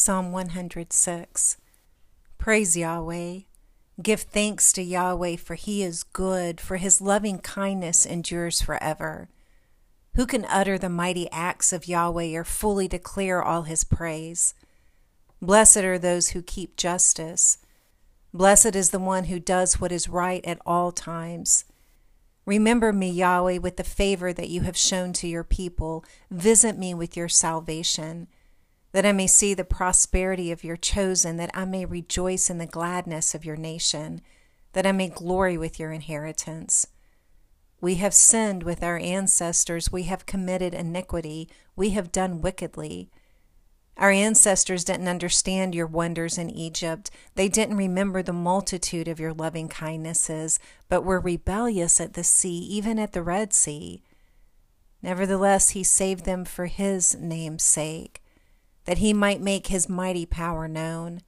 Psalm 106 Praise Yahweh. Give thanks to Yahweh, for he is good, for his loving kindness endures forever. Who can utter the mighty acts of Yahweh or fully declare all his praise? Blessed are those who keep justice. Blessed is the one who does what is right at all times. Remember me, Yahweh, with the favor that you have shown to your people. Visit me with your salvation, that I may see the prosperity of your chosen, that I may rejoice in the gladness of your nation, that I may glory with your inheritance. We have sinned with our ancestors, we have committed iniquity, we have done wickedly. Our ancestors didn't understand your wonders in Egypt. They didn't remember the multitude of your loving kindnesses, but were rebellious at the sea, even at the Red Sea. Nevertheless, he saved them for his name's sake, that he might make his mighty power known.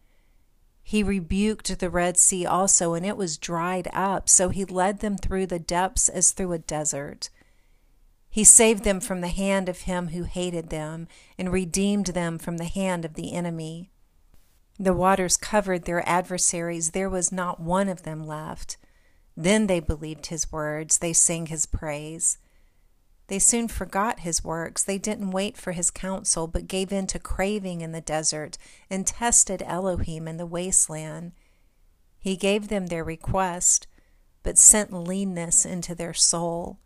He rebuked the Red Sea also, and it was dried up, so he led them through the depths as through a desert. He saved them from the hand of him who hated them, and redeemed them from the hand of the enemy. The waters covered their adversaries, there was not one of them left. Then they believed his words, they sang his praise. They soon forgot his works. They didn't wait for his counsel, but gave in to craving in the desert and tested Elohim in the wasteland. He gave them their request, but sent leanness into their soul.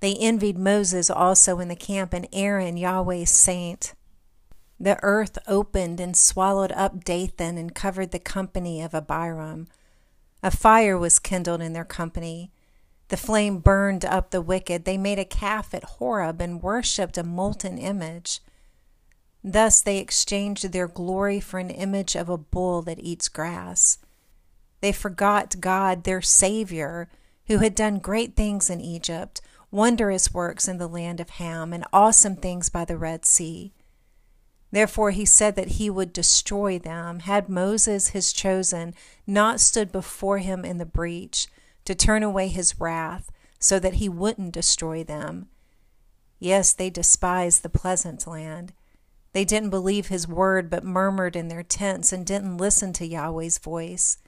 They envied Moses also in the camp and Aaron, Yahweh's saint. The earth opened and swallowed up Dathan and covered the company of Abiram. A fire was kindled in their company. The flame burned up the wicked. They made a calf at Horeb and worshipped a molten image. Thus they exchanged their glory for an image of a bull that eats grass. They forgot God, their Savior, who had done great things in Egypt wondrous works in the land of Ham, and awesome things by the Red Sea. Therefore he said that he would destroy them, had Moses, his chosen, not stood before him in the breach to turn away his wrath, so that he wouldn't destroy them. Yes, they despised the pleasant land. They didn't believe his word, but murmured in their tents and didn't listen to Yahweh's voice.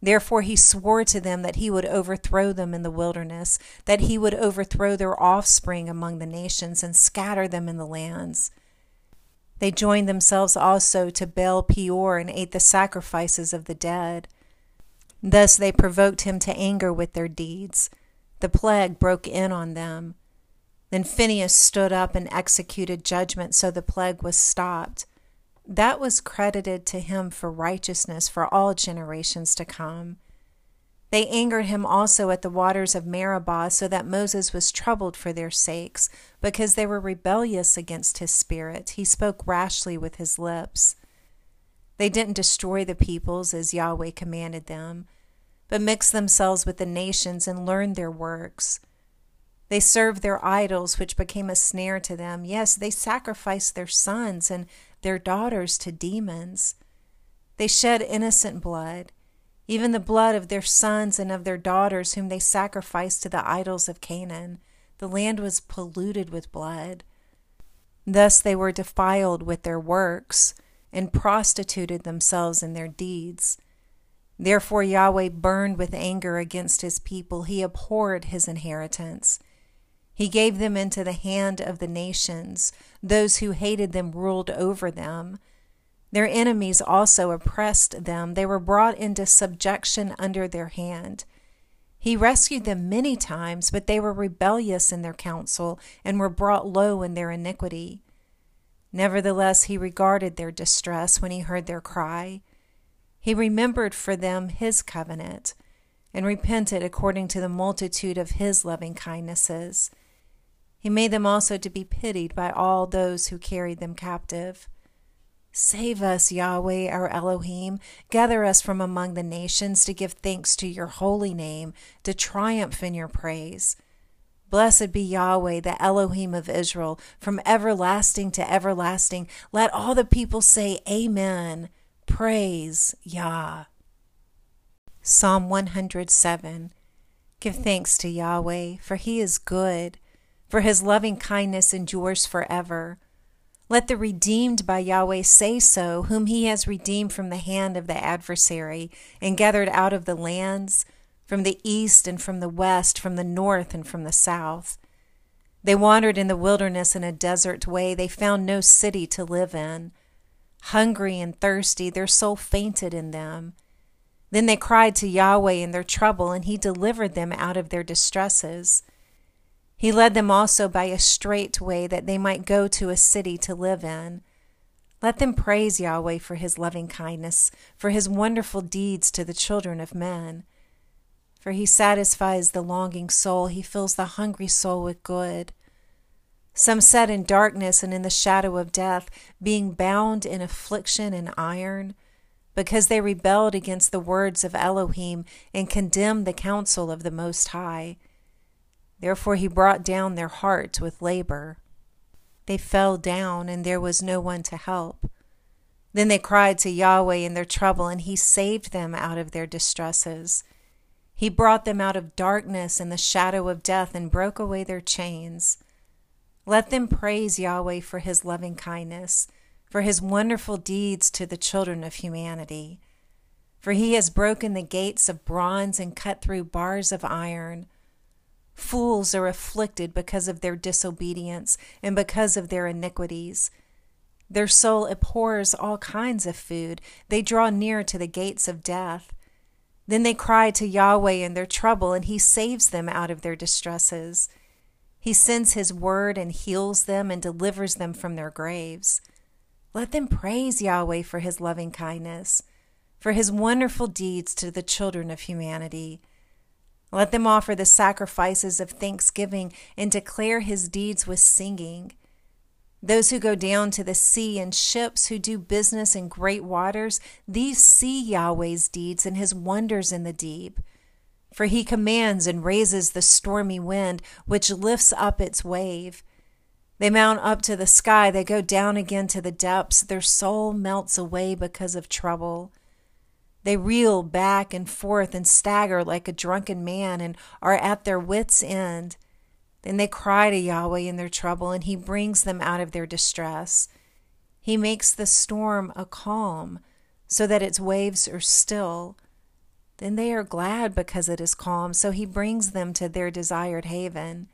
Therefore he swore to them that he would overthrow them in the wilderness, that he would overthrow their offspring among the nations and scatter them in the lands. They joined themselves also to Baal Peor and ate the sacrifices of the dead. Thus they provoked him to anger with their deeds. The plague broke in on them. Then Phinehas stood up and executed judgment, so the plague was stopped that was credited to him for righteousness for all generations to come. They angered him also at the waters of Meribah, so that Moses was troubled for their sakes, because they were rebellious against his spirit. He spoke rashly with his lips. They didn't destroy the peoples as Yahweh commanded them, but mixed themselves with the nations and learned their works. They served their idols, which became a snare to them. Yes, they sacrificed their sons and their daughters to demons. They shed innocent blood, even the blood of their sons and of their daughters, whom they sacrificed to the idols of Canaan. The land was polluted with blood. Thus they were defiled with their works and prostituted themselves in their deeds. Therefore Yahweh burned with anger against his people. He abhorred his inheritance. He gave them into the hand of the nations. Those who hated them ruled over them. Their enemies also oppressed them. They were brought into subjection under their hand. He rescued them many times, but they were rebellious in their counsel and were brought low in their iniquity. Nevertheless, he regarded their distress when he heard their cry. He remembered for them his covenant and repented according to the multitude of his loving kindnesses. He made them also to be pitied by all those who carried them captive. Save us, Yahweh, our Elohim. Gather us from among the nations to give thanks to your holy name, to triumph in your praise. Blessed be Yahweh, the Elohim of Israel, from everlasting to everlasting. Let all the people say, Amen. Praise Yah. Psalm 107 Give thanks to Yahweh, for he is good for his loving kindness endures forever. Let the redeemed by Yahweh say so, whom he has redeemed from the hand of the adversary, and gathered out of the lands, from the east and from the west, from the north and from the south. They wandered in the wilderness in a desert way. They found no city to live in. Hungry and thirsty, their soul fainted in them. Then they cried to Yahweh in their trouble, and he delivered them out of their distresses. He led them also by a straight way that they might go to a city to live in. Let them praise Yahweh for his loving kindness, for his wonderful deeds to the children of men. For he satisfies the longing soul, he fills the hungry soul with good. Some sat in darkness and in the shadow of death, being bound in affliction and iron, because they rebelled against the words of Elohim and condemned the counsel of the Most High. Therefore he brought down their hearts with labor. They fell down, and there was no one to help. Then they cried to Yahweh in their trouble, and he saved them out of their distresses. He brought them out of darkness and the shadow of death and broke away their chains. Let them praise Yahweh for his loving kindness, for his wonderful deeds to the children of humanity. For he has broken the gates of bronze and cut through bars of iron. Fools are afflicted because of their disobedience and because of their iniquities. Their soul abhors all kinds of food. They draw near to the gates of death. Then they cry to Yahweh in their trouble, and He saves them out of their distresses. He sends His word and heals them and delivers them from their graves. Let them praise Yahweh for His loving kindness, for His wonderful deeds to the children of humanity. Let them offer the sacrifices of thanksgiving and declare his deeds with singing. Those who go down to the sea in ships, who do business in great waters, these see Yahweh's deeds and his wonders in the deep. For he commands and raises the stormy wind, which lifts up its wave. They mount up to the sky, they go down again to the depths. Their soul melts away because of trouble. They reel back and forth and stagger like a drunken man and are at their wits' end. Then they cry to Yahweh in their trouble, and He brings them out of their distress. He makes the storm a calm, so that its waves are still. Then they are glad because it is calm, so He brings them to their desired haven.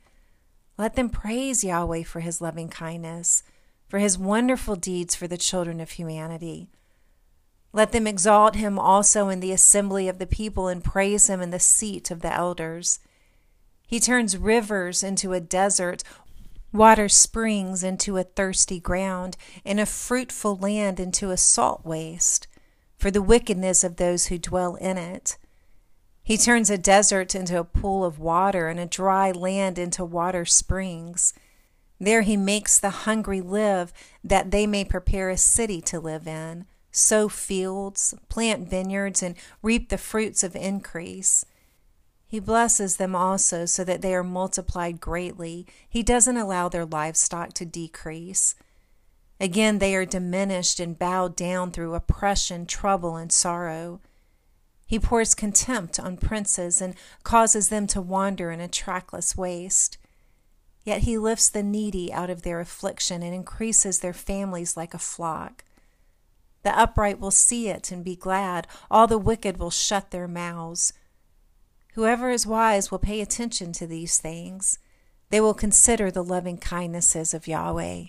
Let them praise Yahweh for His loving kindness, for His wonderful deeds for the children of humanity. Let them exalt him also in the assembly of the people and praise him in the seat of the elders. He turns rivers into a desert, water springs into a thirsty ground, and a fruitful land into a salt waste, for the wickedness of those who dwell in it. He turns a desert into a pool of water, and a dry land into water springs. There he makes the hungry live, that they may prepare a city to live in sow fields, plant vineyards, and reap the fruits of increase. He blesses them also so that they are multiplied greatly. He doesn't allow their livestock to decrease. Again, they are diminished and bowed down through oppression, trouble, and sorrow. He pours contempt on princes and causes them to wander in a trackless waste. Yet he lifts the needy out of their affliction and increases their families like a flock. The upright will see it and be glad. All the wicked will shut their mouths. Whoever is wise will pay attention to these things. They will consider the loving kindnesses of Yahweh.